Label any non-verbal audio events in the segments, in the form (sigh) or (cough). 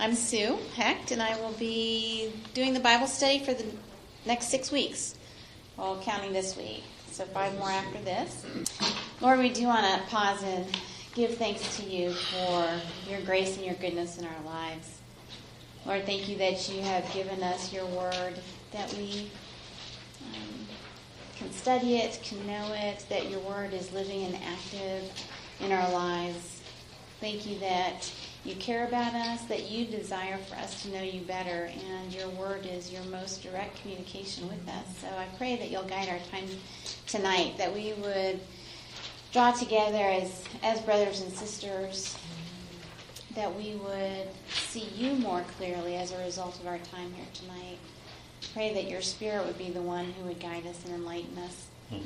I'm Sue Hecht, and I will be doing the Bible study for the next six weeks, well, counting this week. So, five more after this. Lord, we do want to pause and give thanks to you for your grace and your goodness in our lives. Lord, thank you that you have given us your word, that we um, can study it, can know it, that your word is living and active in our lives. Thank you that you care about us, that you desire for us to know you better, and your word is your most direct communication with us. So I pray that you'll guide our time tonight, that we would draw together as, as brothers and sisters, that we would see you more clearly as a result of our time here tonight. Pray that your spirit would be the one who would guide us and enlighten us hmm.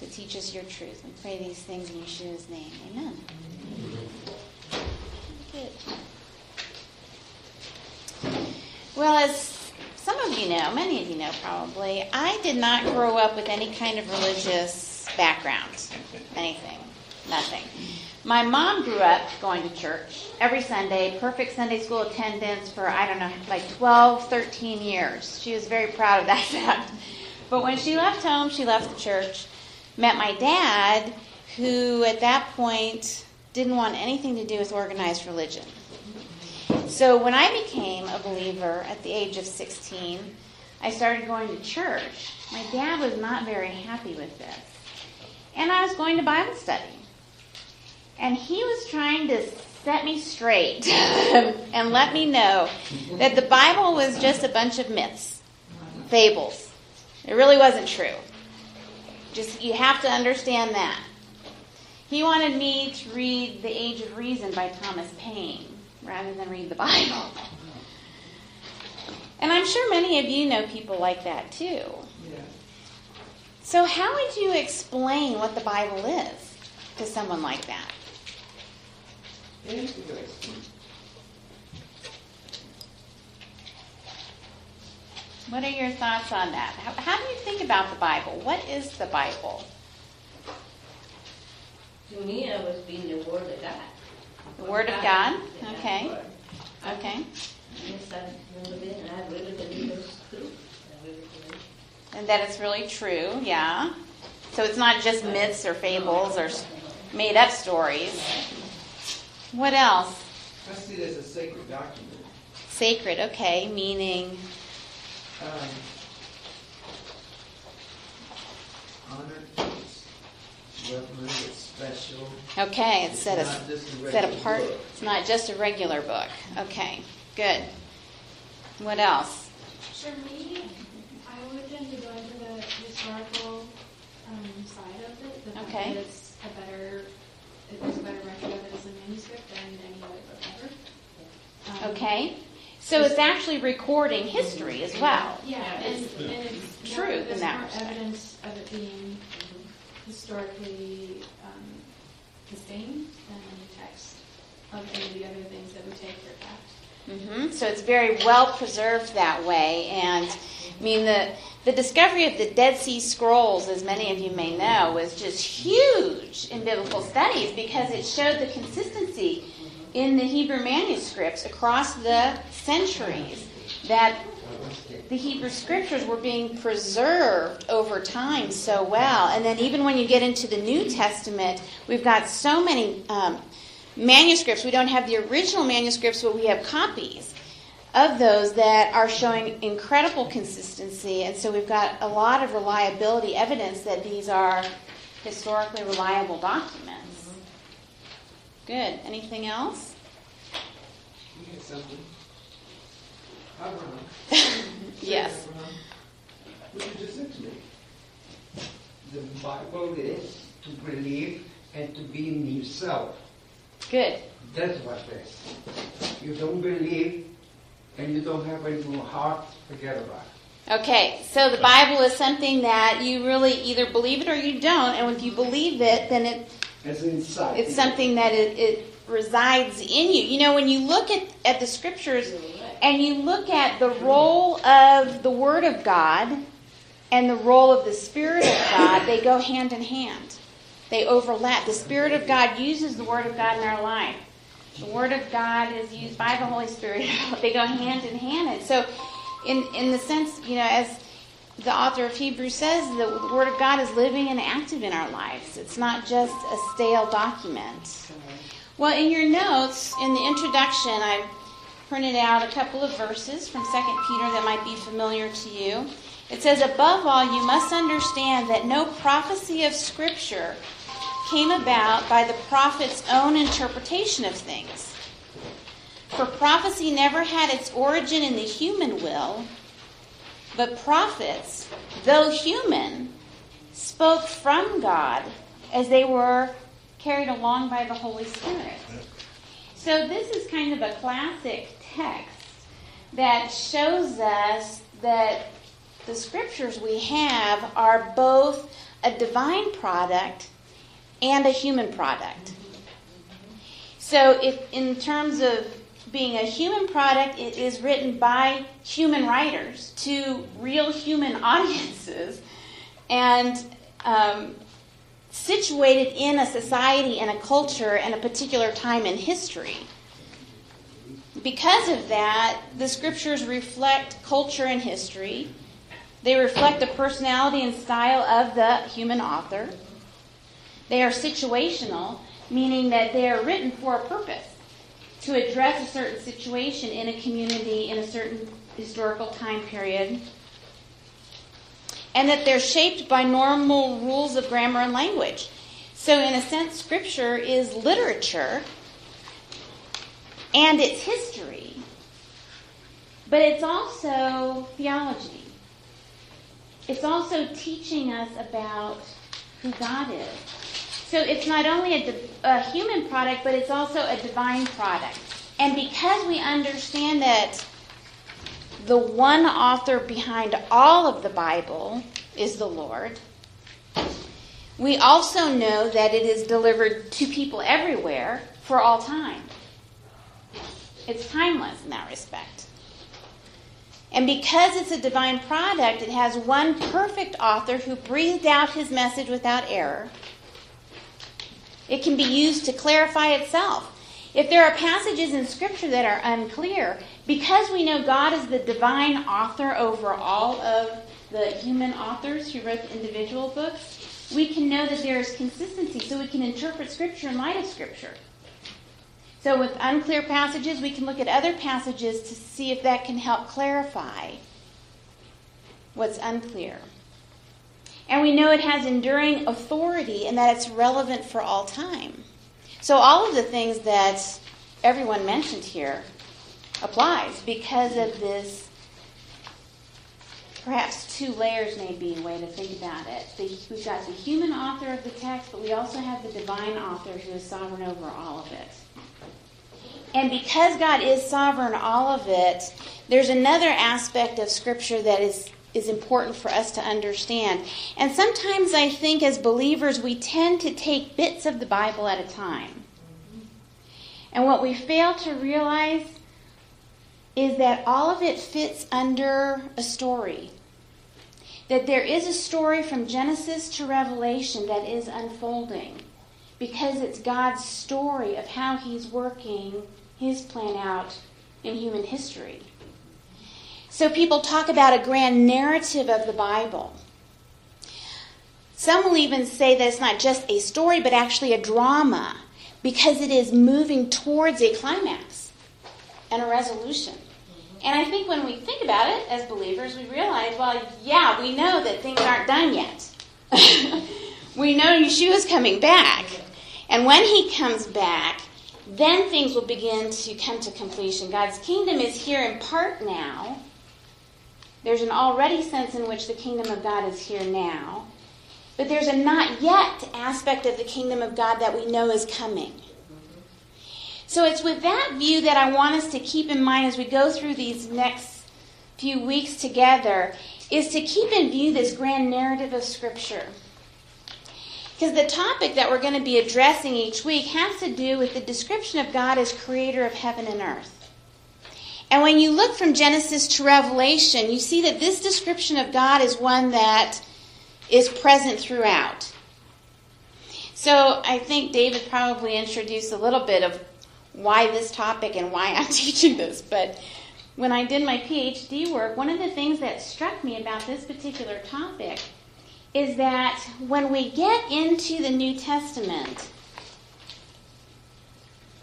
to teach us your truth. We pray these things in Yeshua's name. Amen. Good. Well, as some of you know, many of you know probably, I did not grow up with any kind of religious background. Anything. Nothing. My mom grew up going to church every Sunday, perfect Sunday school attendance for, I don't know, like 12, 13 years. She was very proud of that (laughs) fact. But when she left home, she left the church, met my dad, who at that point didn't want anything to do with organized religion. So when I became a believer at the age of 16, I started going to church. My dad was not very happy with this. And I was going to Bible study. And he was trying to set me straight (laughs) and let me know that the Bible was just a bunch of myths, fables. It really wasn't true. Just you have to understand that. He wanted me to read The Age of Reason by Thomas Paine rather than read the Bible. (laughs) And I'm sure many of you know people like that too. So, how would you explain what the Bible is to someone like that? What are your thoughts on that? How, how, do you think about the Bible? What is the Bible? To me, I was being the Word of God. The Word of God? Okay. Okay. Yes, I and I really true. And that it's really true, yeah. So it's not just myths or fables or made up stories. What else? I see it as a sacred document. Sacred, okay, meaning. Um, honored, reverend, it's special. Okay, it's set, It's a, just a set apart. book. It's not just a regular book. Okay, good. What else? For me, I would tend to go into the historical um, side of it. The fact Okay. that it's a better, there's a better record of it as a manuscript than any other book ever. Um, Okay. So it's actually recording history as well. Yeah, and, and it's True in that respect. evidence of it being historically um, sustained than any text of any of the other things that we take for fact. hmm So it's very well preserved that way. And I mean, the, the discovery of the Dead Sea Scrolls, as many of you may know, was just huge in biblical studies because it showed the consistency in the Hebrew manuscripts across the centuries that the Hebrew scriptures were being preserved over time so well. And then even when you get into the New Testament, we've got so many um, manuscripts. We don't have the original manuscripts, but we have copies of those that are showing incredible consistency. And so we've got a lot of reliability evidence that these are historically reliable documents. Good. Anything else? You get something. (laughs) Yes. What you just said to me. The Bible is to believe and to be in yourself. Good. That's what it is. You don't believe and you don't have any more heart, forget about it. Okay, so the Bible is something that you really either believe it or you don't, and if you believe it, then it, It's inside. it's something that it, it resides in you. You know, when you look at, at the scriptures and you look at the role of the Word of God and the role of the Spirit of God, they go hand in hand. They overlap. The Spirit of God uses the Word of God in our life the Word of God is used by the Holy Spirit. (laughs) they go hand in hand. And so, in, in the sense, you know, as the author of Hebrews says, the Word of God is living and active in our lives. It's not just a stale document. Well, in your notes, in the introduction, I printed out a couple of verses from 2 Peter that might be familiar to you. It says, Above all, you must understand that no prophecy of Scripture came about by the prophet's own interpretation of things. For prophecy never had its origin in the human will, but prophets, though human, spoke from God as they were carried along by the Holy Spirit. So this is kind of a classic text that shows us that the scriptures we have are both a divine product and a human product. So, if in terms of being a human product, it is written by human writers to real human (laughs) audiences and um, situated in a society and a culture and a particular time in history. Because of that, the scriptures reflect culture and history. They reflect the personality and style of the human author. They are situational, meaning that they are written for a purpose to address a certain situation in a community in a certain historical time period. And that they're shaped by normal rules of grammar and language. So, in a sense, Scripture is literature and it's history, but it's also theology. It's also teaching us about who God is so it's not only a, a human product, but it's also a divine product. And because we understand that the one author behind all of the Bible is the Lord, we also know that it is delivered to people everywhere for all time. It's timeless in that respect. And because it's a divine product, it has one perfect author who breathed out his message without error it can be used to clarify itself. If there are passages in Scripture that are unclear, because we know God is the divine author over all of the human authors who wrote the individual books, we can know that there is consistency, so we can interpret Scripture in light of Scripture. So, with unclear passages, we can look at other passages to see if that can help clarify what's unclear. And we know it has enduring authority and that it's relevant for all time. So all of the things that everyone mentioned here applies because of this perhaps two layers may be a way to think about it. we've got the human author of the text, but we also have the divine author who is sovereign over all of it. And because God is sovereign all of it, there's another aspect of Scripture that is is important for us to understand. And sometimes I think as believers, we tend to take bits of the Bible at a time. And what we fail to realize is that all of it fits under a story. That there is a story from Genesis to Revelation that is unfolding because it's God's story of how He's working His plan out in human history. So people talk about a grand narrative of the Bible. Some will even say that it's not just a story, but actually a drama, because it is moving towards a climax and a resolution. And I think when we think about it as believers, we realize, well, yeah, we know that things aren't done yet. (laughs) we know Yeshua is coming back. And when he comes back, then things will begin to come to completion. God's kingdom is here in part now, there's an already sense in which the kingdom of God is here now, but there's a not yet aspect of the kingdom of God that we know is coming. So it's with that view that I want us to keep in mind as we go through these next few weeks together is to keep in view this grand narrative of Scripture. Because the topic that we're going to be addressing each week has to do with the description of God as creator of heaven and earth. And when you look from Genesis to Revelation, you see that this description of God is one that is present throughout. So I think David probably introduced a little bit of why this topic and why I'm (laughs) teaching this, but when I did my PhD work, one of the things that struck me about this particular topic is that when we get into the New Testament,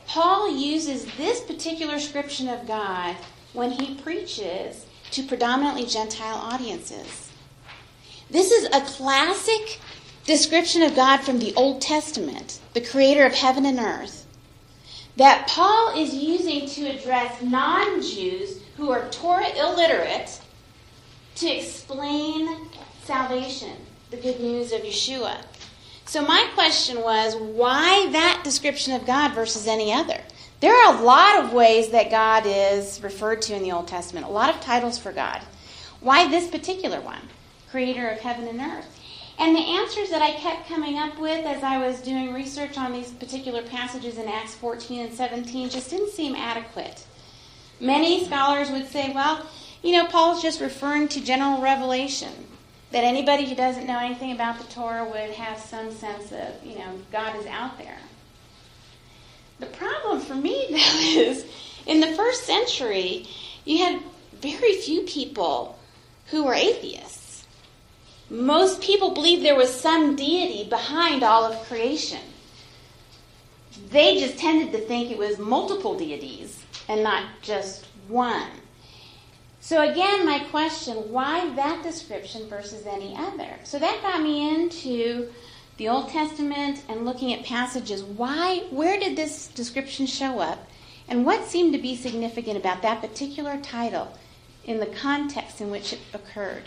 Paul uses this particular description of God when he preaches to predominantly Gentile audiences. This is a classic description of God from the Old Testament, the creator of heaven and earth, that Paul is using to address non Jews who are Torah illiterate to explain salvation, the good news of Yeshua. So my question was, why that description of God versus any other? There are a lot of ways that God is referred to in the Old Testament, a lot of titles for God. Why this particular one? Creator of heaven and earth. And the answers that I kept coming up with as I was doing research on these particular passages in Acts 14 and 17 just didn't seem adequate. Many scholars would say, well, you know, Paul's just referring to general revelation that anybody who doesn't know anything about the Torah would have some sense of, you know, God is out there. The problem for me, (laughs) though, is in the first century, you had very few people who were atheists. Most people believed there was some deity behind all of creation. They just tended to think it was multiple deities and not just one. So again, my question, why that description versus any other? So that got me into the Old Testament and looking at passages. Why, where did this description show up? And what seemed to be significant about that particular title in the context in which it occurred?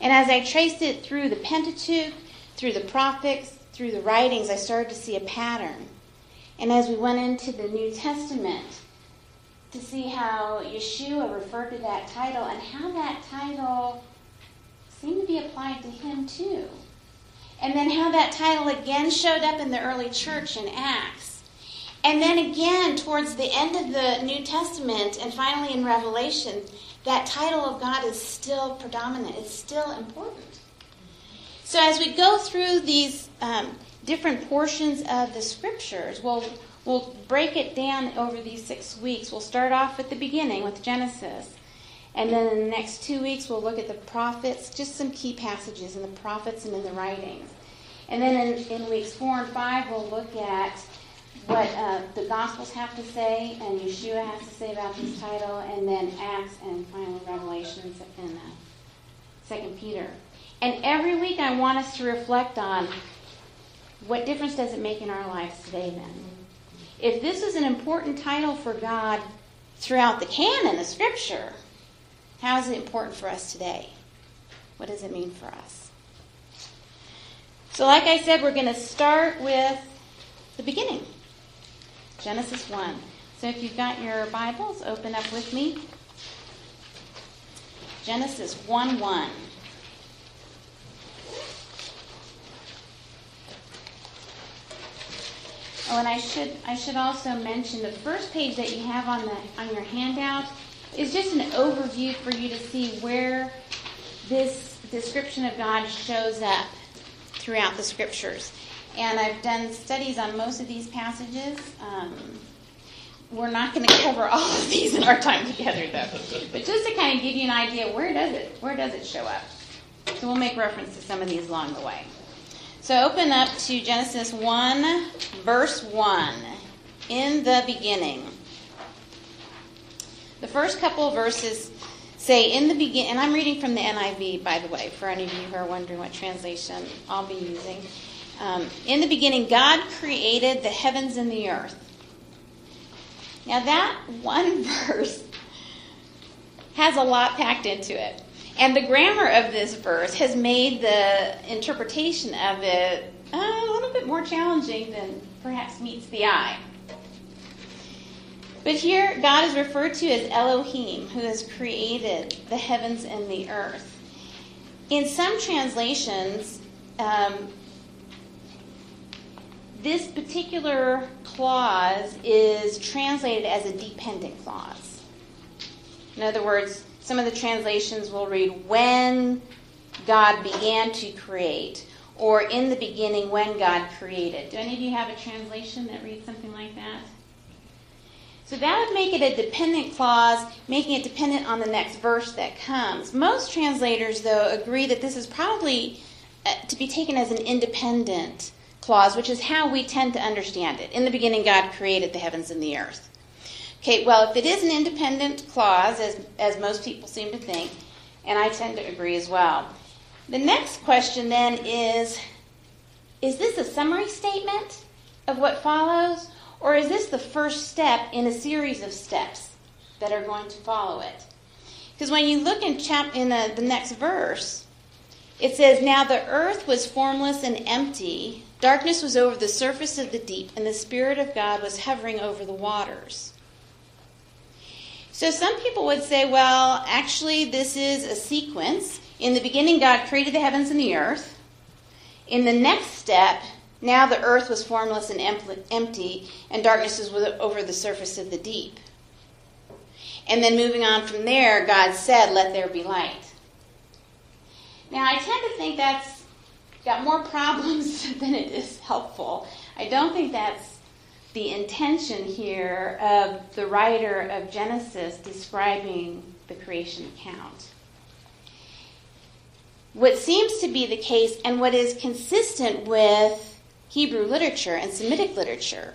And as I traced it through the Pentateuch, through the prophets, through the writings, I started to see a pattern. And as we went into the New Testament, to see how Yeshua referred to that title and how that title seemed to be applied to him too. And then how that title again showed up in the early church in Acts. And then again, towards the end of the New Testament and finally in Revelation, that title of God is still predominant, it's still important. So as we go through these um, different portions of the scriptures, we'll We'll break it down over these six weeks. We'll start off at the beginning with Genesis. And then in the next two weeks, we'll look at the prophets, just some key passages in the prophets and in the writings. And then in, in weeks four and five, we'll look at what uh, the Gospels have to say and Yeshua has to say about this title, and then Acts and finally Revelations and uh, Second Peter. And every week, I want us to reflect on what difference does it make in our lives today then? If this is an important title for God throughout the canon of Scripture, how is it important for us today? What does it mean for us? So, like I said, we're going to start with the beginning Genesis 1. So, if you've got your Bibles, open up with me. Genesis 1 1. Oh, and I should I should also mention the first page that you have on the on your handout is just an overview for you to see where this description of God shows up throughout the scriptures. And I've done studies on most of these passages. Um, we're not going (laughs) to cover all of these in our time together, though. But just to kind of give you an idea, where does it where does it show up? So we'll make reference to some of these along the way. So open up to Genesis 1, verse 1. In the beginning. The first couple of verses say, in the beginning, and I'm reading from the NIV, by the way, for any of you who are wondering what translation I'll be using. Um, in the beginning, God created the heavens and the earth. Now, that one (laughs) verse has a lot packed into it. And the grammar of this verse has made the interpretation of it uh, a little bit more challenging than perhaps meets the eye. But here, God is referred to as Elohim, who has created the heavens and the earth. In some translations, um, this particular clause is translated as a dependent clause. In other words, some of the translations will read, when God began to create, or in the beginning when God created. Do any of you have a translation that reads something like that? So that would make it a dependent clause, making it dependent on the next verse that comes. Most translators, though, agree that this is probably uh, to be taken as an independent clause, which is how we tend to understand it. In the beginning, God created the heavens and the earth. Okay, well, if it is an independent clause, as, as most people seem to think, and I tend to agree as well, the next question then is is this a summary statement of what follows, or is this the first step in a series of steps that are going to follow it? Because when you look in, chap- in uh, the next verse, it says, Now the earth was formless and empty, darkness was over the surface of the deep, and the Spirit of God was hovering over the waters. So some people would say, well, actually, this is a sequence. In the beginning, God created the heavens and the earth. In the next step, now the earth was formless and empty, and darkness was over the surface of the deep. And then moving on from there, God said, Let there be light. Now, I tend to think that's got more problems (laughs) than it is helpful. I don't think that's the intention here of the writer of Genesis describing the creation account. What seems to be the case, and what is consistent with Hebrew literature and Semitic literature,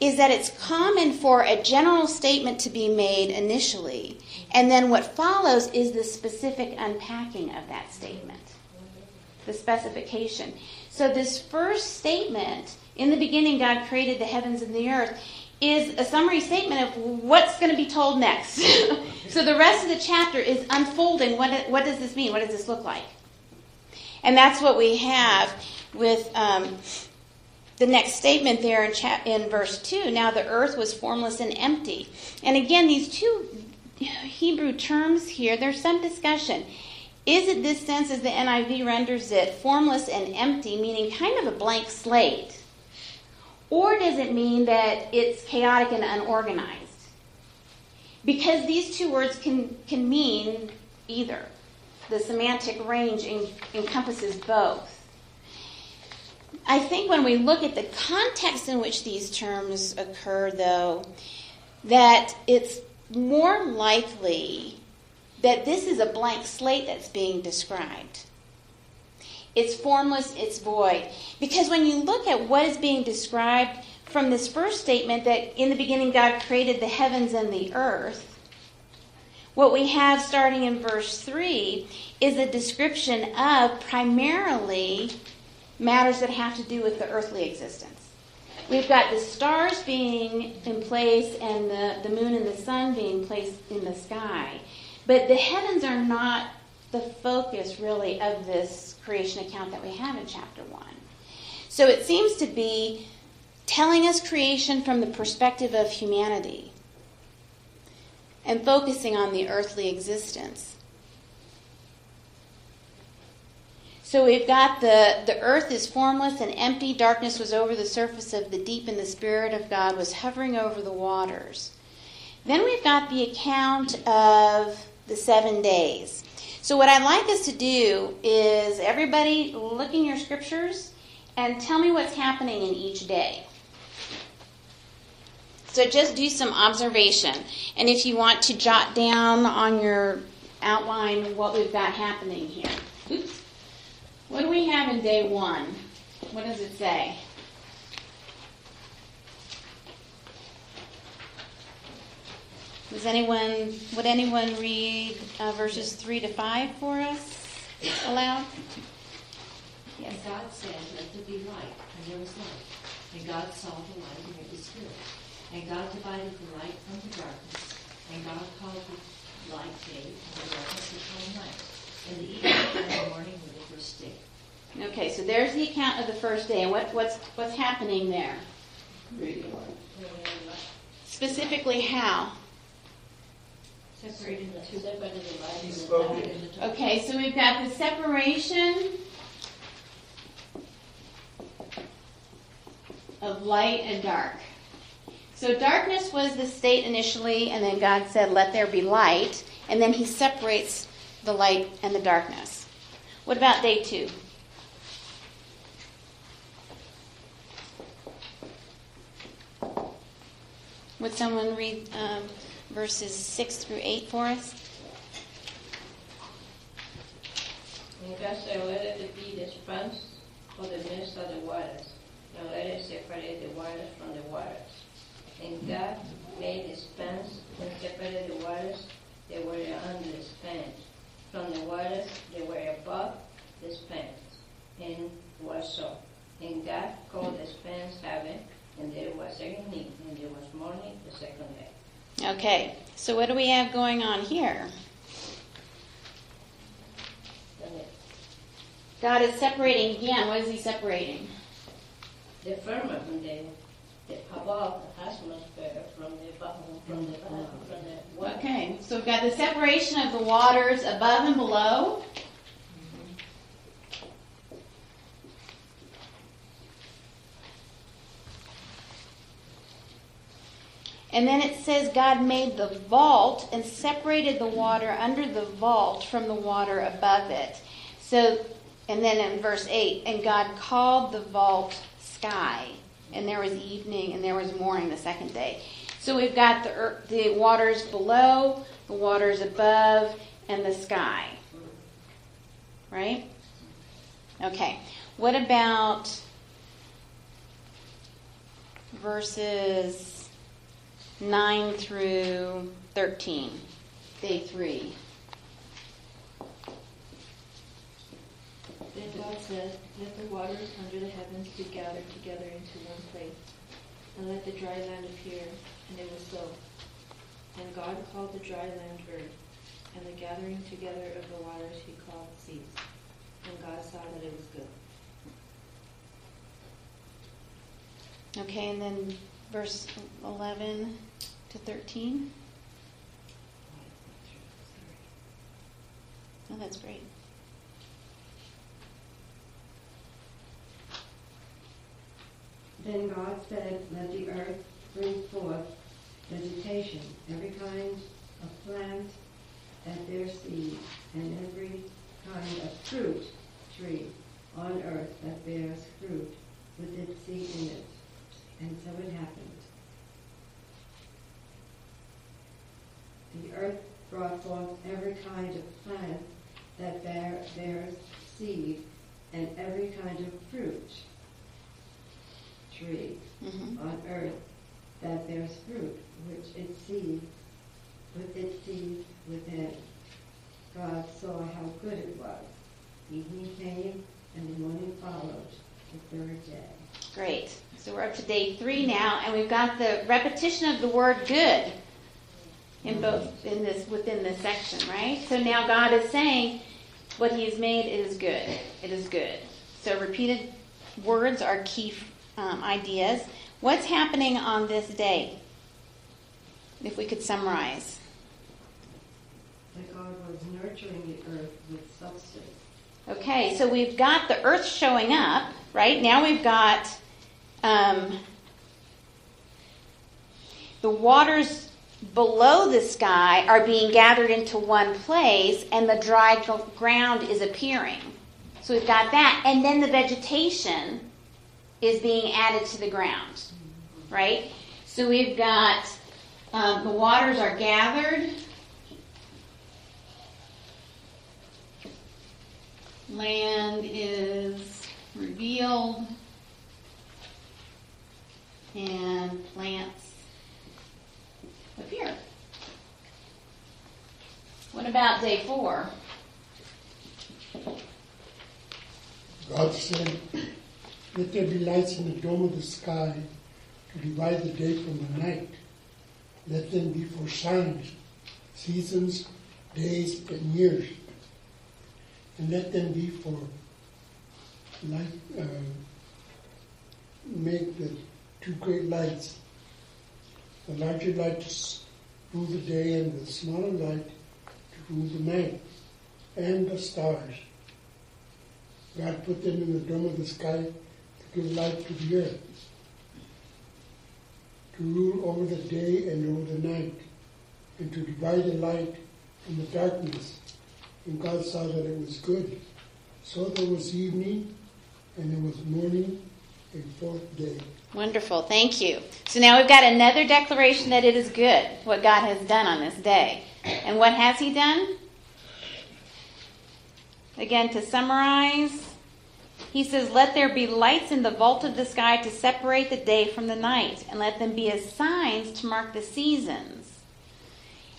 is that it's common for a general statement to be made initially, and then what follows is the specific unpacking of that statement, the specification. So, this first statement, in the beginning, God created the heavens and the earth, is a summary statement of what's going to be told next. (laughs) so, the rest of the chapter is unfolding what, what does this mean? What does this look like? And that's what we have with um, the next statement there in, cha- in verse 2. Now the earth was formless and empty. And again, these two Hebrew terms here, there's some discussion. Is it this sense, as the NIV renders it, formless and empty, meaning kind of a blank slate? Or does it mean that it's chaotic and unorganized? Because these two words can, can mean either the semantic range en- encompasses both. I think when we look at the context in which these terms occur, though, that it's more likely that this is a blank slate that's being described. It's formless, it's void. Because when you look at what is being described from this first statement that in the beginning God created the heavens and the earth, what we have starting in verse 3 is a description of primarily matters that have to do with the earthly existence. We've got the stars being in place and the, the moon and the sun being placed in the sky. But the heavens are not the focus, really, of this creation account that we have in chapter 1. So it seems to be telling us creation from the perspective of humanity and focusing on the earthly existence. So we've got the, the earth is formless and empty, darkness was over the surface of the deep, and the Spirit of God was hovering over the waters. Then we've got the account of the seven days. So, what I'd like us to do is everybody look in your scriptures and tell me what's happening in each day. So just do some observation. And if you want to jot down on your outline what we've got happening here. Oops. What do we have in day one? What does it say? Does anyone, would anyone read uh, verses 3 to 5 for us aloud? Yes. And God said, Let there be light, and there was light. And God saw the light, and it was good. And God divided the light from the darkness. And God called the light day, and the darkness he called night. And the evening and the morning were the first day. Okay, so there's the account of the first day, and what, what's what's happening there? Specifically, how? Separated the two. Separated the light He and the spoke dark it. and the dark. Okay, so we've got the separation of light and dark. So darkness was the state initially, and then God said, Let there be light, and then He separates the light and the darkness. What about day two? Would someone read um, verses 6 through 8 for us? And God said, Let it be the sponge for the midst of the waters, and let it separate the waters from the waters. And God made the sponge and separated the waters that were under the sponge from the waters that were above the sponge. And was so. And God called the sponge heaven, and there was evening, and there was morning the second day. Okay, so what do we have going on here? God is separating again. What is he separating? The firmament, the, the above the atmosphere from the from the from the water. Okay, so we've got the separation of the waters above and below. And then it says God made the vault and separated the water under the vault from the water above it. So, and then in verse 8, and God called the vault sky. And there was evening and there was morning the second day. So we've got the, ear- the waters below, the waters above, and the sky. Right? Okay. What about verses 9 through 13? Day 3. Then God said, Let the waters under the heavens be gathered together into one place, and let the dry land appear. And it was so. And God called the dry land earth, and the gathering together of the waters he called seas. And God saw that it was good. Okay, and then verse 11 to 13. Oh, that's great. Then God said, Let the earth bring forth vegetation, every kind of plant that bears seed, and every kind of fruit tree on earth that bears fruit with its seed in it. And so it happened. The earth brought forth every kind of plant that bear, bears seed, and every kind of fruit tree hmm on earth that bears fruit, which its seed, with its seed within. God saw how good it was. Evening came, and the morning followed, the third day. Great. So we're up to day three now, and we've got the repetition of the word good in both in this within this section, right? So now God is saying what He has made is good. It is good. So repeated words are key um, ideas. What's happening on this day? If we could summarize. That God was nurturing the earth with substance. Okay, so we've got the earth showing up, right? Now we've got um, the waters below the sky are being gathered into one place, and the dry ground is appearing. So we've got that, and then the vegetation is being added to the ground, right? So we've got um, the waters are gathered. land is revealed and plants appear. What about day four? God said, Let there be lights in the dome of the sky to divide the day from the night. Let them be for signs, seasons, days, and years. And let them be for light, uh, make the two great lights. The larger light to rule the day, and the smaller light to rule the night, and the stars. God put them in the dome of the sky to give light to the earth, to rule over the day and over the night, and to divide the light from the darkness. And God saw that it was good. So there was evening, and there was morning, a fourth day. Wonderful, thank you. So now we've got another declaration that it is good what God has done on this day. And what has He done? Again, to summarize, He says, Let there be lights in the vault of the sky to separate the day from the night, and let them be as signs to mark the seasons.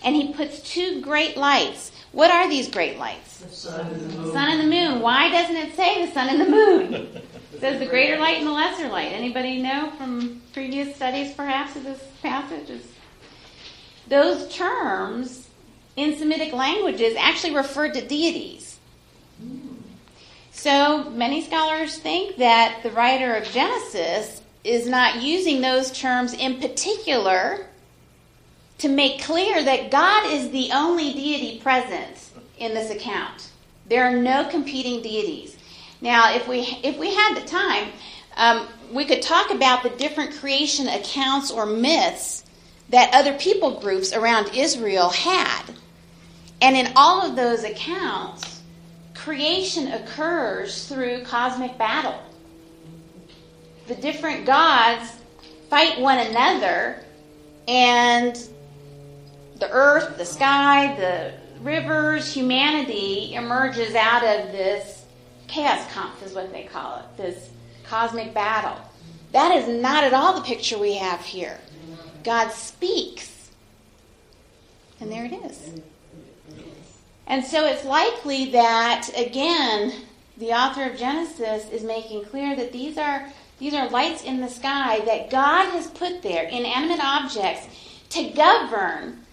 And He puts two great lights. What are these great lights? The sun and the moon. Sun and the moon. Why doesn't it say the sun and the moon? (laughs) Says the greater light and the lesser light. Anybody know from previous studies, perhaps, of this passage? Those terms in Semitic languages actually referred to deities. So many scholars think that the writer of Genesis is not using those terms in particular to make clear that God is the only deity present in this account. There are no competing deities. Now, if we if we had the time, um, we could talk about the different creation accounts or myths that other people groups around Israel had, and in all of those accounts, creation occurs through cosmic battle. The different gods fight one another, and the earth, the sky, the rivers, humanity emerges out of this Chaoskampf is what they call it, this cosmic battle. That is not at all the picture we have here. God speaks. And there it is. And so it's likely that again the author of Genesis is making clear that these are these are lights in the sky that God has put there, inanimate objects, to govern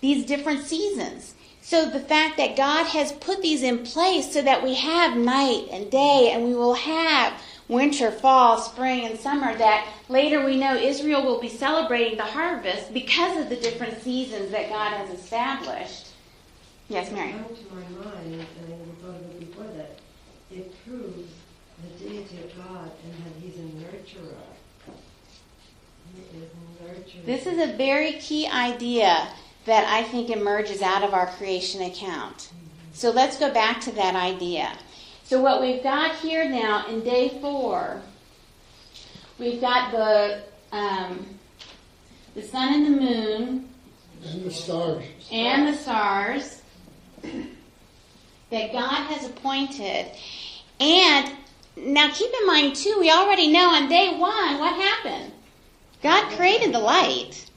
these different seasons. So the fact that God has put these in place so that we have night and day and we will have winter, fall, spring, and summer, that later we know Israel will be celebrating the harvest because of the different seasons that God has established. Yes, Mary. It to my mind, and I thought of it before, that it proves the deity of God and that He's a nurturer. He is a nurturer. This is a very key idea that I think emerges out of our creation account. So let's go back to that idea. So what we've got here now in day four, we've got the um, the sun and the moon And the stars. and the stars that God has appointed. And now keep in mind too, we already know on day one what happened. God created the light.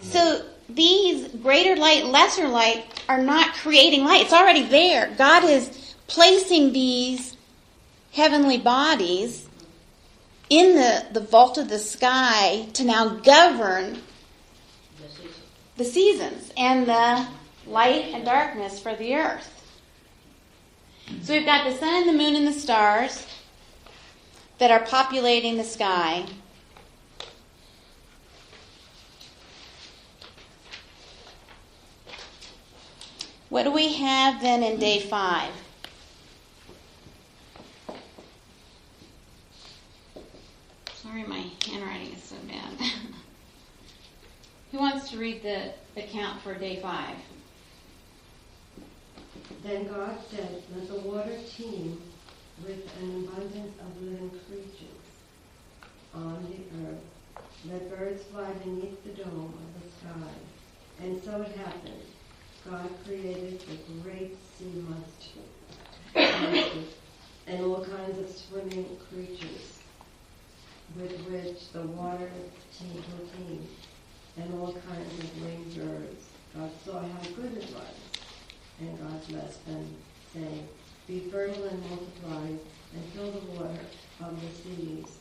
So these greater light, lesser light are not creating light. It's already there. God is placing these heavenly bodies in the, the vault of the sky to now govern The season. the seasons and the light and darkness for the earth. So we've got the sun and the moon and the stars that are populating the sky. What do we have then in day five? Sorry, my handwriting is so bad. (laughs) Who wants to read the account for day five? Then God said, Let the water teem with an abundance of living creatures on the earth. Let birds fly beneath the dome of the sky. And so it happened. God created the great sea monsters and all kinds of swimming creatures with which the water teemed and all kinds of winged birds. God saw how good it was. And God blessed them, saying, Be fertile and multiply, and fill the water of the seas,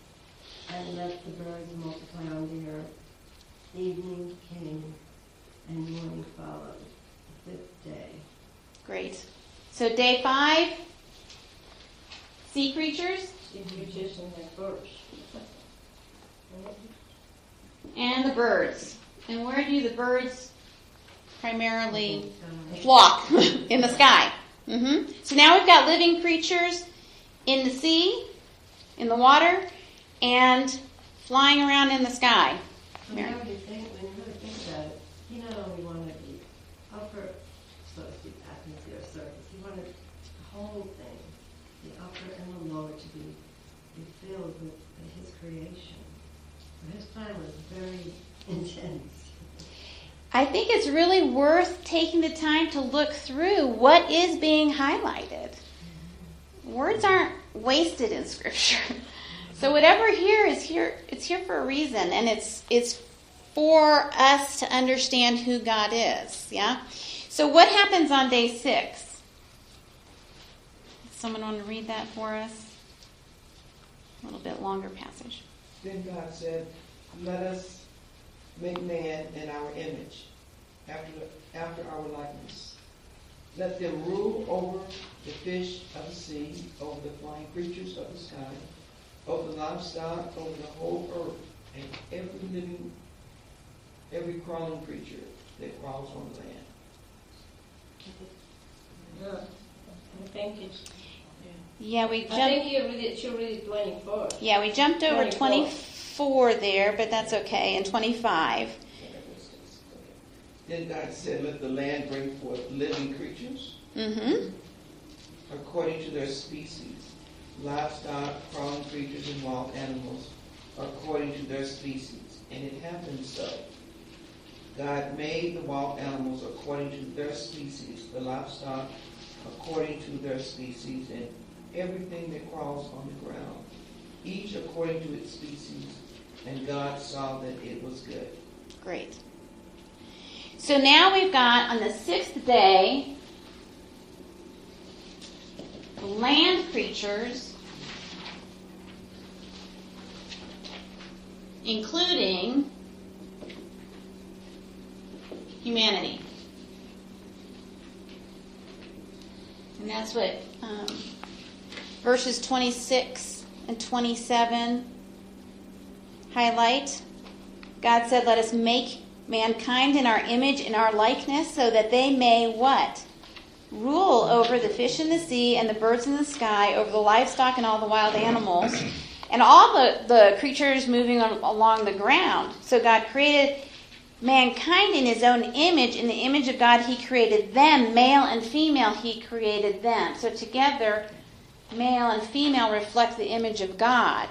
and let the birds multiply on the earth. Evening came, and morning followed, day. Great. So day five, sea creatures Sea creatures and the birds. and the birds. And where do the birds primarily flock? (laughs) in the sky. hmm So now we've got living creatures in the sea, in the water, and flying around in the sky. Mary. Whenever you think, when you really think about it, he not only wanted the upper, so to speak, atmosphere surface, he wanted the whole thing, the upper and the lower to be be filled with his creation. Plan was very intense. I think it's really worth taking the time to look through what is being highlighted. Words aren't wasted in scripture. (laughs) So whatever here is here it's here for a reason and it's it's for us to understand who God is, yeah? So what happens on day 6? Someone want to read that for us? A little bit longer passage. Then God said, Let us make man in our image, after, after our likeness. Let them rule over the fish of the sea, over the flying creatures of the sky, over the livestock, over the whole earth, and every living, every crawling creature that crawls on the land. No, I think it's, Yeah, we I jumped think you read it, should read it twenty-four. Yeah, we jumped over 24. 24 there, but that's okay, and 25. Then God said, Let the land bring forth living creatures Mm-hmm. according to their species, livestock, crawling creatures, and wild animals, according to their species. And it happened so. God made the wild animals according to their species, the livestock according to their species, and everything that crawls on the ground, each according to its species. And God saw that it was good. Great. So now we've got on the sixth day land creatures, including humanity. And that's what um, verses 26 and 27 highlight. God said, Let us make mankind in our image, in our likeness, so that they may what? Rule over the fish in the sea and the birds in the sky, over the livestock and all the wild animals, (clears throat) and all the, the creatures moving on, along the ground. So God created mankind in his own image. In the image of God, he created them. Male and female, he created them. So together, male and female reflect the image of God.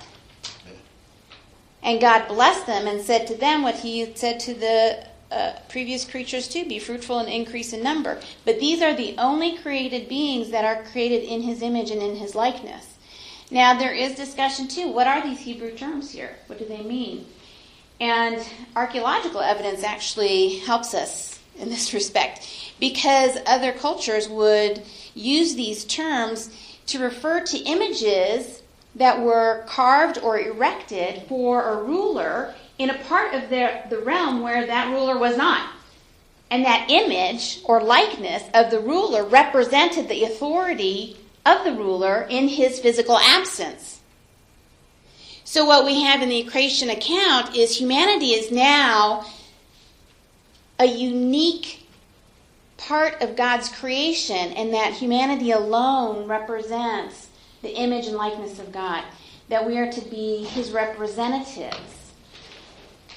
And God blessed them and said to them what he had said to the uh, previous creatures too be fruitful and increase in number. But these are the only created beings that are created in his image and in his likeness. Now, there is discussion too. What are these Hebrew terms here? What do they mean? And archaeological evidence actually helps us in this (laughs) respect because other cultures would use these terms to refer to images that were carved or erected for a ruler in a part of their, the realm where that ruler was not. And that image or likeness of the ruler represented the authority of the ruler in his physical absence. So, what we have in the creation account is humanity is now a unique part of God's creation, and that humanity alone represents the image and likeness of God, that we are to be his representatives,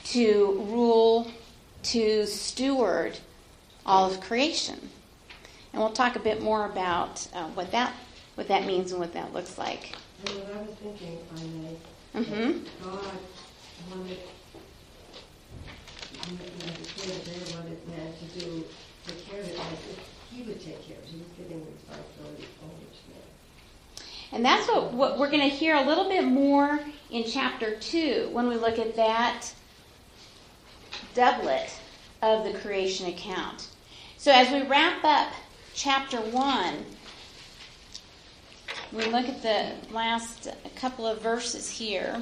to rule, to steward all of creation. And we'll talk a bit more about uh, what that what that means and what that looks like. And what I was thinking, I may, Mm-hmm. God wanted, you know, the creator there wanted man to do, take care of it, he would take care of it. He was giving responsibility over to man. And that's what, what we're going to hear a little bit more in chapter 2 when we look at that doublet of the creation account. So as we wrap up chapter 1, we look at the last couple of verses here.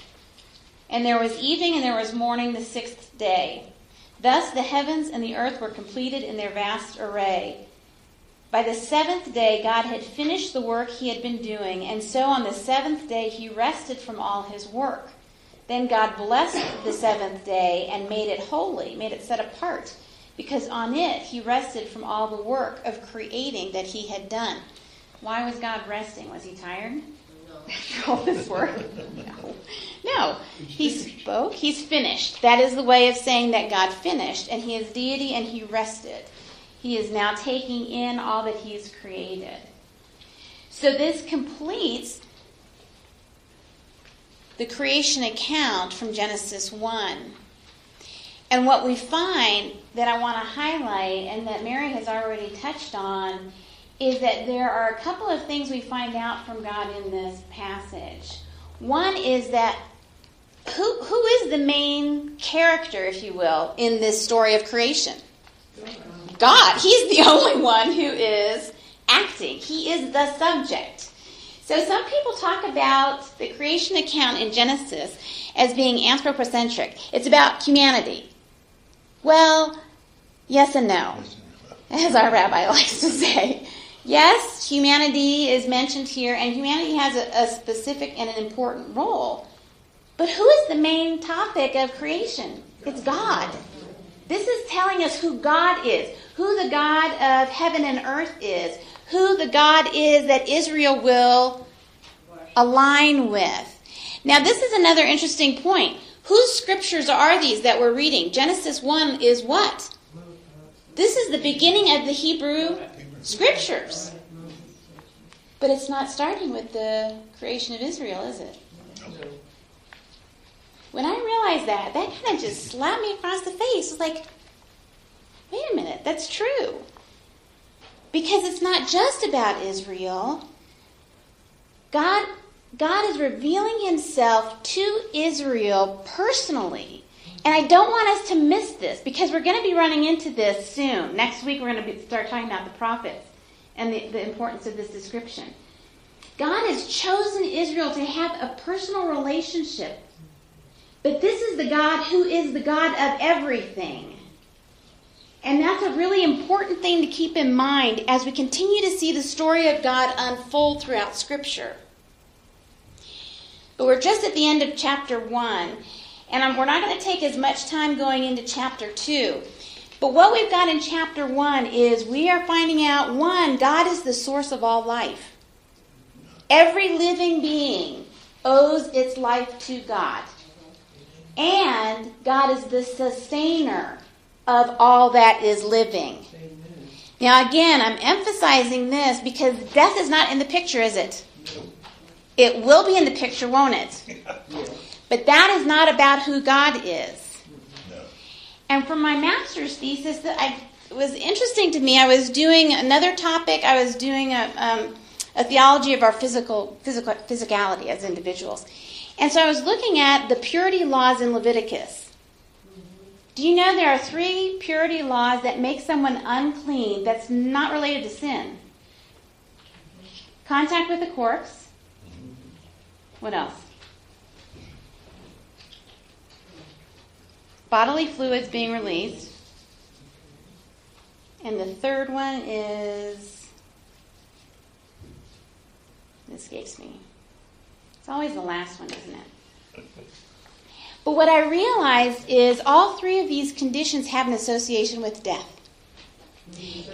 And there was evening and there was morning the sixth day. Thus the heavens and the earth were completed in their vast array. By the seventh day, God had finished the work he had been doing, and so on the seventh day, he rested from all his work. Then God blessed the seventh day and made it holy, made it set apart, because on it he rested from all the work of creating that he had done. Why was God resting? Was he tired? (laughs) All this work? No. He spoke, he's finished. That is the way of saying that God finished, and he is deity and he rested. He is now taking in all that he's created. So this completes the creation account from Genesis 1. And what we find that I want to highlight and that Mary has already touched on is that there are a couple of things we find out from God in this passage. One is that who, who is the main character, if you will, in this story of creation? God. He's the (laughs) only one who is acting. He is the subject. So some people talk about the creation account in Genesis as being anthropocentric. It's about humanity. Well, yes and no, as our rabbi (laughs) likes to say. Yes, humanity is mentioned here, and humanity has a, a specific and an important role. But who is the main topic of creation? It's God. This is telling us who God is, who the God of heaven and earth is, who the God is that Israel will align with. Now, this is another interesting point. Whose scriptures are these that we're reading? Genesis 1 is what? This is the beginning of the Hebrew scriptures. But it's not starting with the creation of Israel, is it? When I realized that, that kind of just slapped me across the face. It was like, wait a minute, that's true. Because it's not just about Israel. God, God is revealing himself to Israel personally. And I don't want us to miss this because we're going to be running into this soon. Next week, we're going to be, start talking about the prophets and the, the importance of this description. God has chosen Israel to have a personal relationship. But this is the God who is the God of everything. And that's a really important thing to keep in mind as we continue to see the story of God unfold throughout Scripture. But we're just at the end of chapter 1, and I'm, we're not going to take as much time going into chapter 2. But what we've got in chapter 1 is we are finding out one, God is the source of all life. Every living being owes its life to God. And God is the sustainer of all that is living. Now, again, I'm emphasizing this because death is not in the picture, is it? It will be in the picture, won't it? (laughs) But that is not about who God is. And for my master's thesis, that I, it was interesting to me. I was doing another topic. I was doing a, um, a theology of our physical, physical physicality as individuals. And so I was looking at the purity laws in Leviticus. Do you know there are three purity laws that make someone unclean that's not related to sin? Contact with a corpse. What else? Bodily fluids being released. And the third one is. It escapes me. It's always the last one, isn't it? But what I realized is all three of these conditions have an association with death.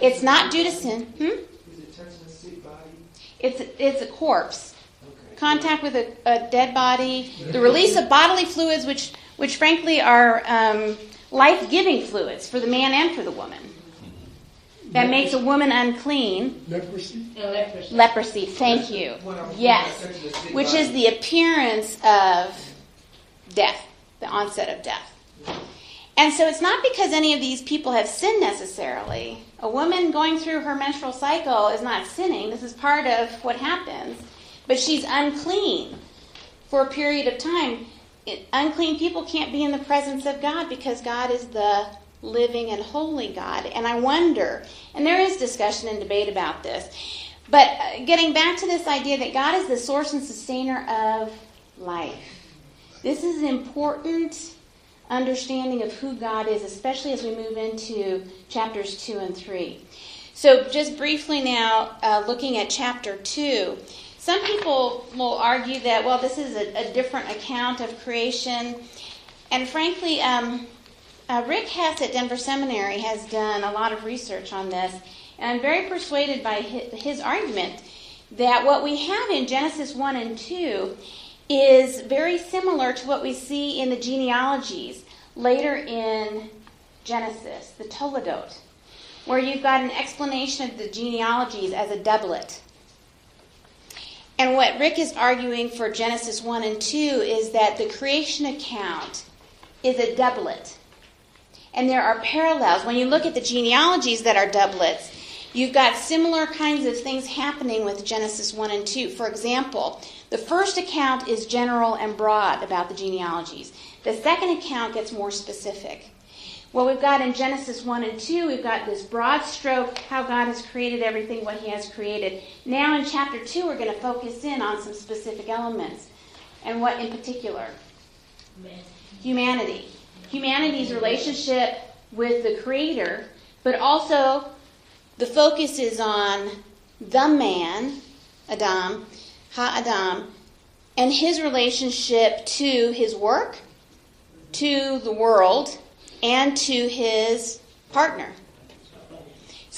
It's not due to sin. Hmm? Is it touching a? It's, it's a corpse. Contact with a, a dead body, the release of bodily fluids, which, which frankly are um, life giving fluids for the man and for the woman. That makes a woman unclean. Leprosy? And leprosy. Leprosy, thank you. Yes, which is the appearance of death, the onset of death. And so it's not because any of these people have sinned necessarily. A woman going through her menstrual cycle is not sinning. This is part of what happens. But she's unclean for a period of time. It, unclean people can't be in the presence of God because God is the living and holy God. And I wonder, and there is discussion and debate about this, but uh, getting back to this idea that God is the source and sustainer of life. This is an important understanding of who God is, especially as we move into chapters 2 and 3. So, just briefly now, uh, looking at chapter 2, some people will argue that, well, this is a, a different account of creation. And frankly, um, uh, Rick Hess at Denver Seminary has done a lot of research on this, and I'm very persuaded by his, his argument that what we have in Genesis 1 and 2 is very similar to what we see in the genealogies later in Genesis, the Toledot, where you've got an explanation of the genealogies as a doublet. And what Rick is arguing for Genesis 1 and 2 is that the creation account is a doublet. And there are parallels. When you look at the genealogies that are doublets, you've got similar kinds of things happening with Genesis 1 and 2. For example, the first account is general and broad about the genealogies. The second account gets more specific. What we've got in Genesis 1 and 2, we've got this broad stroke, how God has created everything, what He has created. Now in chapter 2, we're going to focus in on some specific elements. And what in particular? Humanity. Humanity's relationship with the Creator, but also the focus is on the man, Adam, Ha-Adam, and his relationship to his work, to the world, and to his partner.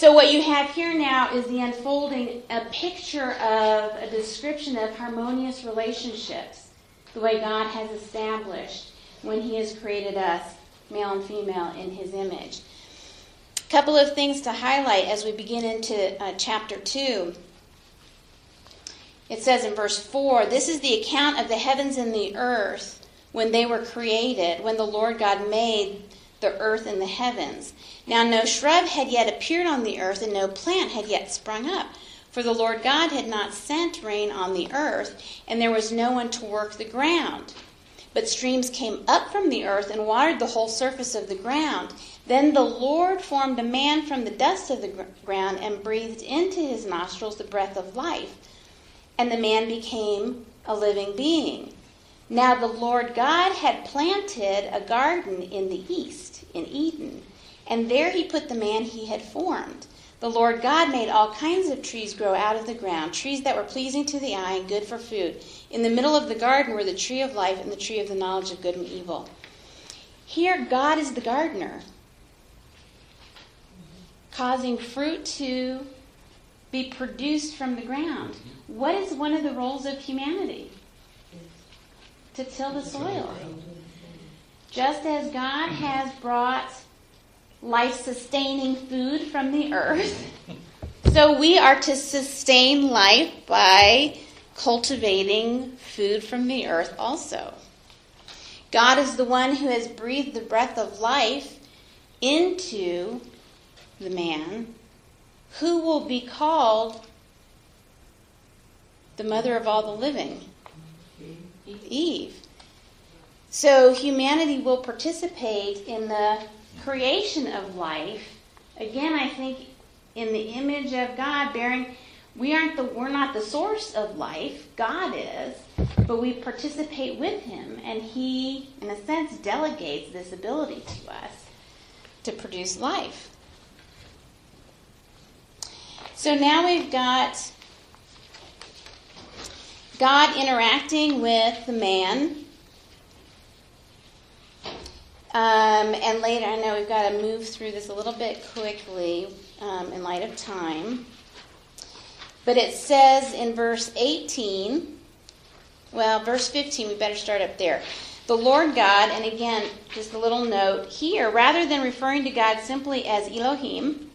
So, what you have here now is the unfolding a picture of a description of harmonious relationships, the way God has established when He has created us, male and female, in His image. A couple of things to highlight as we begin into uh, chapter 2. It says in verse 4 This is the account of the heavens and the earth when they were created, when the Lord God made the earth and the heavens. Now no shrub had yet appeared on the earth, and no plant had yet sprung up. For the Lord God had not sent rain on the earth, and there was no one to work the ground. But streams came up from the earth and watered the whole surface of the ground. Then the Lord formed a man from the dust of the ground and breathed into his nostrils the breath of life. And the man became a living being. Now the Lord God had planted a garden in the east, in Eden, and there he put the man he had formed. The Lord God made all kinds of trees grow out of the ground, trees that were pleasing to the eye and good for food. In the middle of the garden were the tree of life and the tree of the knowledge of good and evil. Here, God is the gardener, causing fruit to be produced from the ground. What is one of the roles of humanity? to till the soil. Just as God has brought life sustaining food from the earth, (laughs) so we are to sustain life by cultivating food from the earth also. God is the one who has breathed the breath of life into the man who will be called the mother of all the living. Eve. So humanity will participate in the creation of life. Again, I think in the image of God, bearing we aren't the we're not the source of life. God is, but we participate with him and he in a sense delegates this ability to us to produce life. So now we've got God interacting with the man. Um, and later, I know we've got to move through this a little bit quickly um, in light of time. But it says in verse 18, well, verse 15, we better start up there. The Lord God, and again, just a little note here, rather than referring to God simply as Elohim,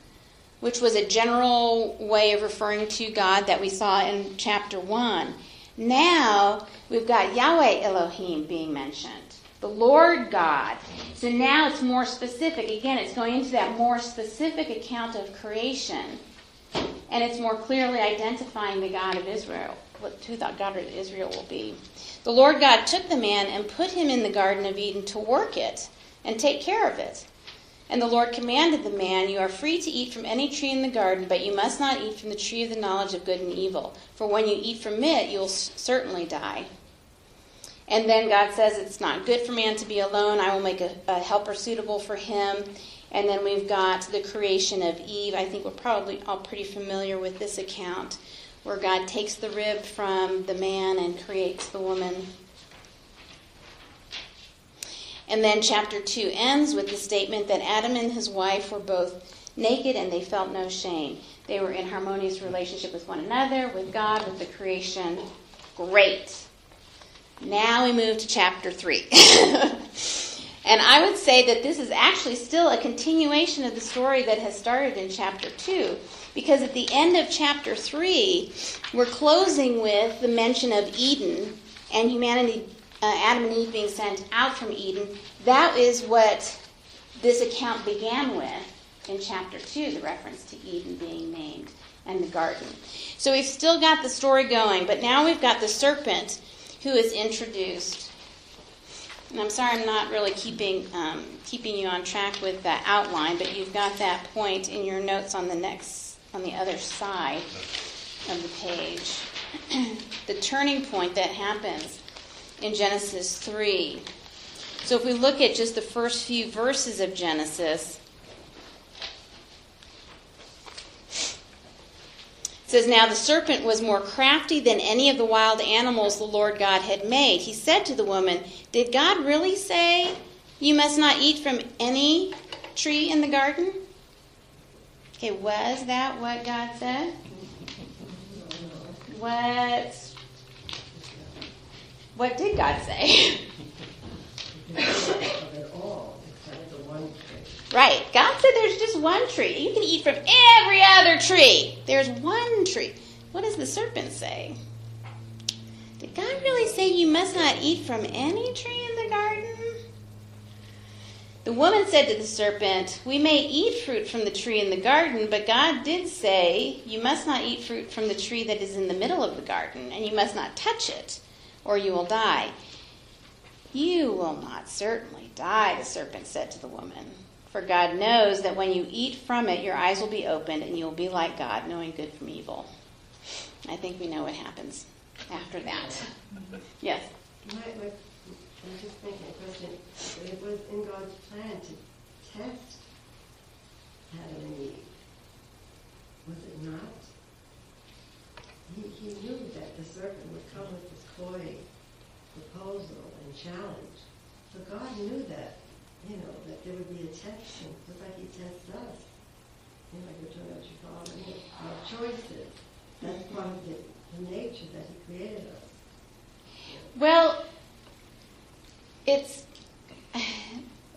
which was a general way of referring to God that we saw in chapter 1, now we've got Yahweh Elohim being mentioned, the Lord God. So now it's more specific. Again, it's going into that more specific account of creation, and it's more clearly identifying the God of Israel, who the God of Israel will be. The Lord God took the man and put him in the Garden of Eden to work it and take care of it. And the Lord commanded the man, You are free to eat from any tree in the garden, but you must not eat from the tree of the knowledge of good and evil. For when you eat from it, you will certainly die. And then God says, It's not good for man to be alone. I will make a, a helper suitable for him. And then we've got the creation of Eve. I think we're probably all pretty familiar with this account, where God takes the rib from the man and creates the woman. And then chapter 2 ends with the statement that Adam and his wife were both naked and they felt no shame. They were in harmonious relationship with one another, with God, with the creation. Great. Now we move to chapter 3. (laughs) and I would say that this is actually still a continuation of the story that has started in chapter 2. Because at the end of chapter 3, we're closing with the mention of Eden and humanity, uh, Adam and Eve being sent out from Eden. That is what this account began with in chapter 2, the reference to Eden being named and the garden. So we've still got the story going, but now we've got the serpent who is introduced. And I'm sorry I'm not really keeping um, keeping you on track with that outline, but you've got that point in your notes on the next on the other side of the page. (clears throat) the turning point that happens in Genesis 3. So if we look at just the first few verses of Genesis, says, Now the serpent was more crafty than any of the wild animals the Lord God had made. He said to the woman, Did God really say you must not eat from any tree in the garden? Okay, was that what God said? What what did God say? (laughs) Right. God said there's just one tree. You can eat from every other tree. There's one tree. What does the serpent say? Did God really say you must not eat from any tree in the garden? The woman said to the serpent, We may eat fruit from the tree in the garden, but God did say, You must not eat fruit from the tree that is in the middle of the garden, and you must not touch it, or you will die. You will not certainly die, the serpent said to the woman. For God knows that when you eat from it, your eyes will be opened and you'll be like God, knowing good from evil. I think we know what happens after that. Yes? My, my, I'm just thinking a question. It was in God's plan to test Adam and Eve. Was it not? He, he knew that the serpent would come with this coy proposal and challenge. So God knew that you know, that there would be a test, just like he tests us. You know, you're talking about your father, our choices. That's part of the, the nature that he created us. Well, it's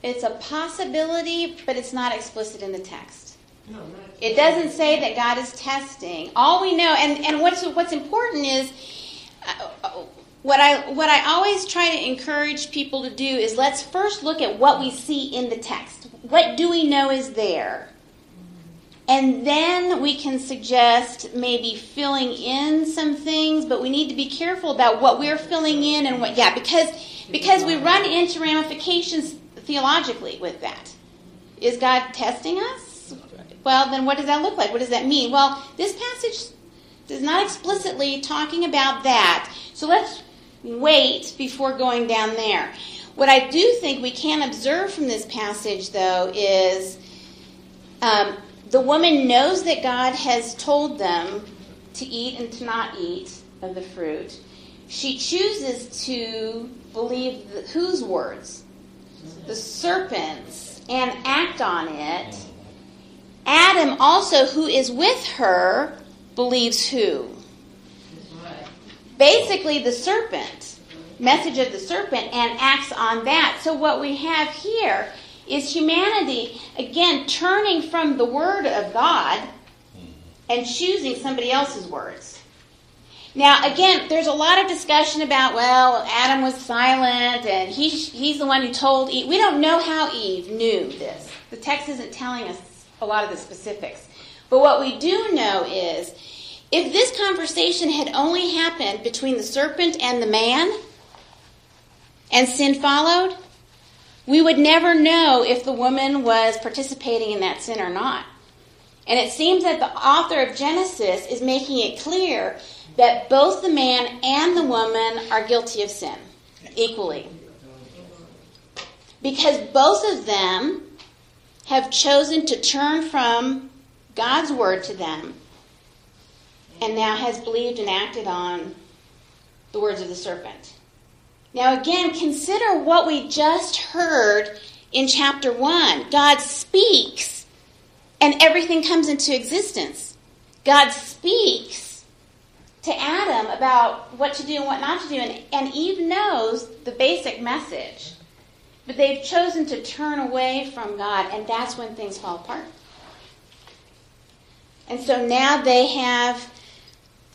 it's a possibility, but it's not explicit in the text. No, It doesn't say that God is testing. All we know, and, and what's what's important is uh, what I what I always try to encourage people to do is let's first look at what we see in the text. What do we know is there? And then we can suggest maybe filling in some things, but we need to be careful about what we're filling in and what yeah, because because we run into ramifications theologically with that. Is God testing us? Well, then what does that look like? What does that mean? Well, this passage is not explicitly talking about that. So let's wait before going down there. What I do think we can observe from this passage, though, is um, the woman knows that God has told them to eat and to not eat of the fruit. She chooses to believe the, whose words? The serpent's, and act on it. Adam, also, who is with her, believes who? Basically the serpent, message of the serpent, and acts on that. So what we have here is humanity, again, turning from the word of God and choosing somebody else's words. Now, again, there's a lot of discussion about, well, Adam was silent and he, he's the one who told Eve. We don't know how Eve knew this. The text isn't telling us a lot of the specifics. But what we do know is if this conversation had only happened between the serpent and the man, and sin followed, we would never know if the woman was participating in that sin or not. And it seems that the author of Genesis is making it clear that both the man and the woman are guilty of sin equally. Because both of them have chosen to turn from God's word to them and now has believed and acted on the words of the serpent. Now, again, consider what we just heard in chapter 1. God speaks, and everything comes into existence. God speaks to Adam about what to do and what not to do, and, and Eve knows the basic message. But they've chosen to turn away from God, and that's when things fall apart. And so now they have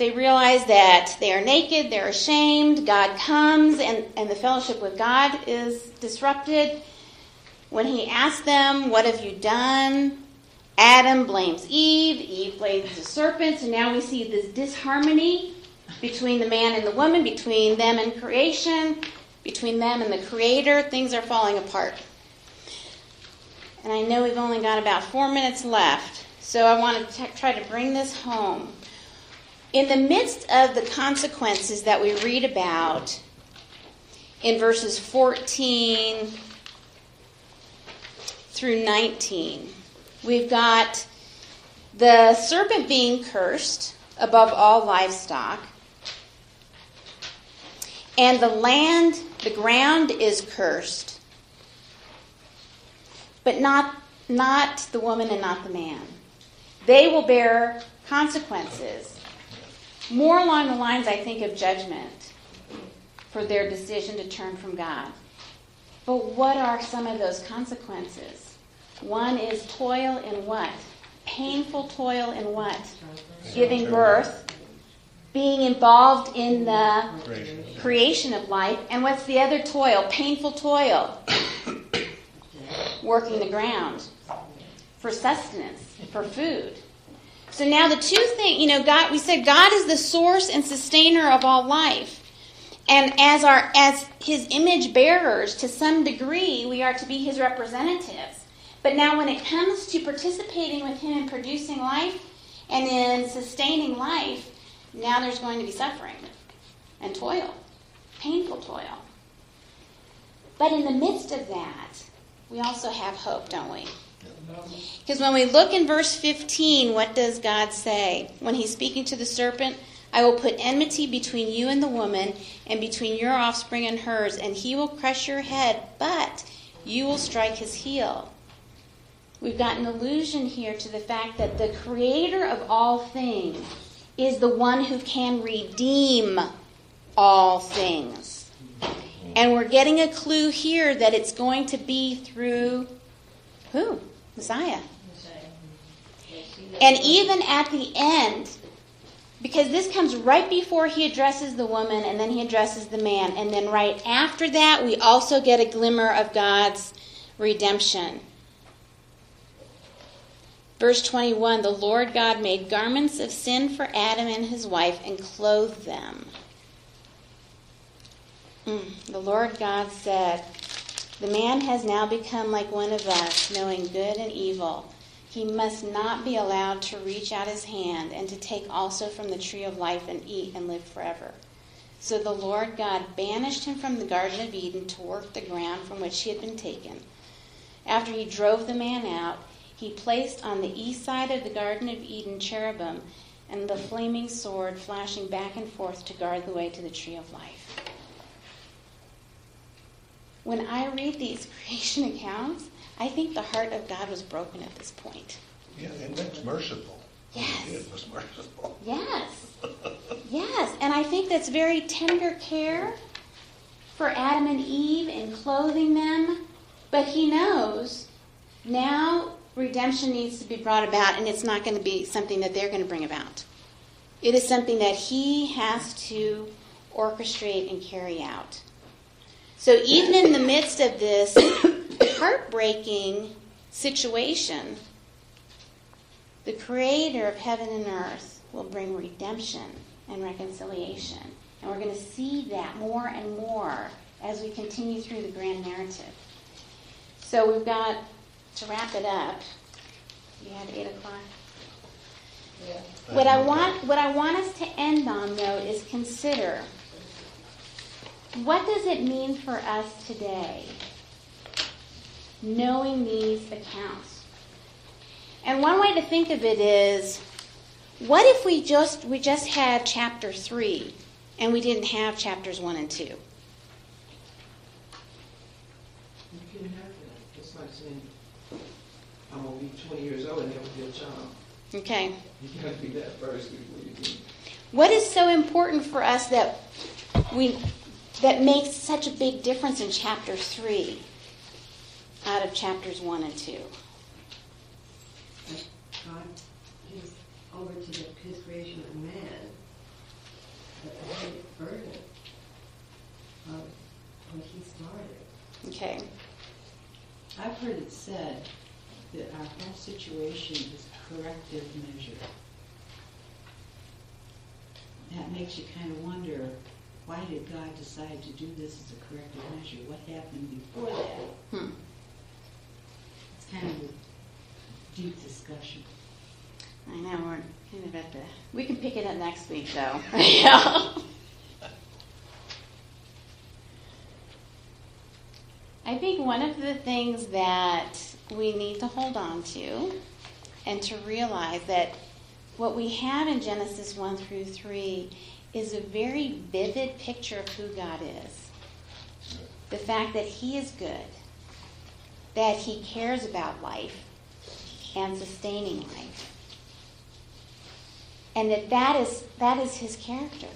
they realize that they are naked, they're ashamed, God comes, and, and the fellowship with God is disrupted. When he asks them, What have you done? Adam blames Eve, Eve blames the serpent, and now we see this disharmony between the man and the woman, between them and creation, between them and the Creator. Things are falling apart. And I know we've only got about four minutes left, so I want to t- try to bring this home in the midst of the consequences that we read about in verses 14 through 19, we've got the serpent being cursed above all livestock, and the land, the ground is cursed, but not, not the woman and not the man. They will bear consequences more along the lines, I think, of judgment for their decision to turn from God. But what are some of those consequences? One is toil in what? Painful toil in what? Giving birth, being involved in the creation of life. And what's the other toil? Painful toil. (coughs) Working the ground for sustenance, for food. So now the two things, you know, God, we said God is the source and sustainer of all life. And as our as his image bearers to some degree, we are to be his representatives. But now when it comes to participating with him in producing life and in sustaining life, now there's going to be suffering and toil, painful toil. But in the midst of that, we also have hope, don't we? Because when we look in verse 15, what does God say? When he's speaking to the serpent, I will put enmity between you and the woman, and between your offspring and hers, and he will crush your head, but you will strike his heel. We've got an allusion here to the fact that the creator of all things is the one who can redeem all things. And we're getting a clue here that it's going to be through who? Messiah. And even at the end, because this comes right before he addresses the woman and then he addresses the man. And then right after that, we also get a glimmer of God's redemption. Verse 21 The Lord God made garments of sin for Adam and his wife and clothed them. Mm, the Lord God said, the man has now become like one of us, knowing good and evil. He must not be allowed to reach out his hand and to take also from the tree of life and eat and live forever. So the Lord God banished him from the Garden of Eden to work the ground from which he had been taken. After he drove the man out, he placed on the east side of the Garden of Eden cherubim and the flaming sword flashing back and forth to guard the way to the tree of life when I read these (laughs) creation accounts, I think the heart of God was broken at this point. Yeah, and that's merciful. Yes. It was merciful. (laughs) Yes. yes. And I think that's very tender care for Adam and Eve in clothing them. But he knows now redemption needs to be brought about, and it's not going to be something that they're going to bring about. It is something that he has to orchestrate and carry out. So even in the midst of this heartbreaking situation, the creator of heaven and earth will bring redemption and reconciliation. And we're going to see that more and more as we continue through the grand narrative. So we've got to wrap it up. You had eight o'clock. Yeah. What I uh-huh. want, what I want us to end on, though, is consider what does it mean for us today, knowing these accounts? And one way to think of it is, what if we just we just had chapter three, and we didn't have chapters one and two? You can have that. It's like saying, I'm gonna be twenty years old and never be a child. Okay. You gotta be that first before you can. What is so important for us that we that makes such a big difference in chapter three out of chapters one and two? But God gives over to the, his creation of man the great burden of what he started. Okay. I've heard it said that our whole situation is corrective measure. That makes you kind of wonder, why did God decide to do this as a corrective measure? What happened before that? Hmm. It's kind of a deep discussion. I know we're kind of at the. We can pick it up next week, though. (laughs) (laughs) yeah. I think one of the things that we need to hold on to and to realize that what we have in Genesis 1 through 3 is a very vivid picture of who God is. The fact that He is good, that He cares about life and sustaining life. And that that is that is his character.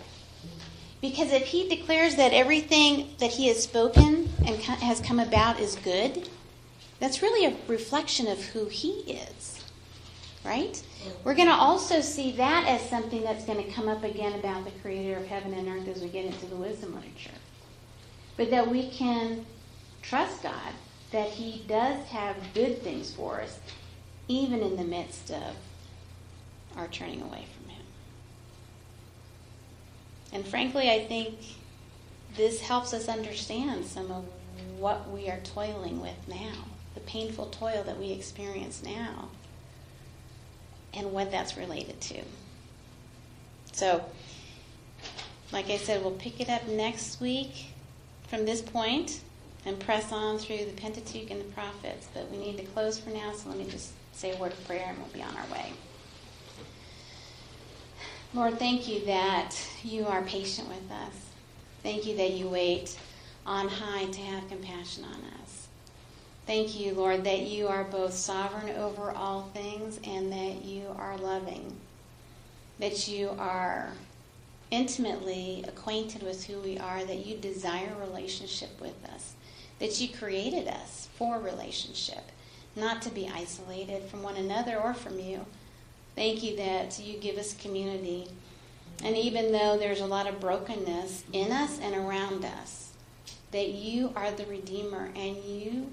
Because if he declares that everything that he has spoken and co- has come about is good that's really a reflection of who he is right we're going to also see that as something that's going to come up again about the creator of heaven and earth as we get into the wisdom literature but that we can trust god that he does have good things for us even in the midst of our turning away from Him. And frankly, I think this helps us understand some of what we are toiling with now, the painful toil that we experience now, and what that's related to. So, like I said, we'll pick it up next week from this point and press on through the Pentateuch and the prophets. But we need to close for now, so let me just say a word of prayer and we'll be on our way. Lord, thank you that you are patient with us. Thank you that you wait on high to have compassion on us. Thank you, Lord, that you are both sovereign over all things and that you are loving. That you are intimately acquainted with who we are, that you desire relationship with us, that you created us for relationship, not to be isolated from one another or from you. Thank you that you give us community. And even though there's a lot of brokenness in us and around us, that you are the Redeemer and you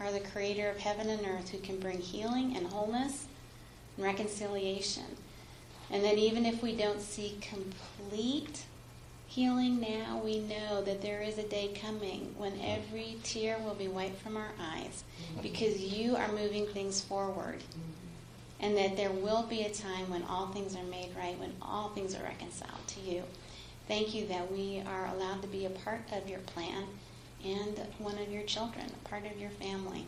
are the Creator of heaven and earth who can bring healing and wholeness and reconciliation. And then, even if we don't see complete healing now, we know that there is a day coming when every tear will be wiped from our eyes because you are moving things forward. And that there will be a time when all things are made right, when all things are reconciled to you. Thank you that we are allowed to be a part of your plan and one of your children, a part of your family.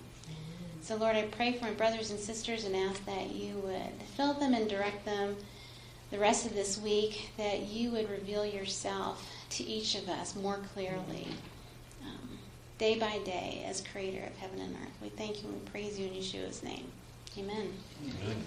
So, Lord, I pray for my brothers and sisters and ask that you would fill them and direct them the rest of this week, that you would reveal yourself to each of us more clearly, um, day by day, as creator of heaven and earth. We thank you and we praise you in Yeshua's name. Amen. Amen.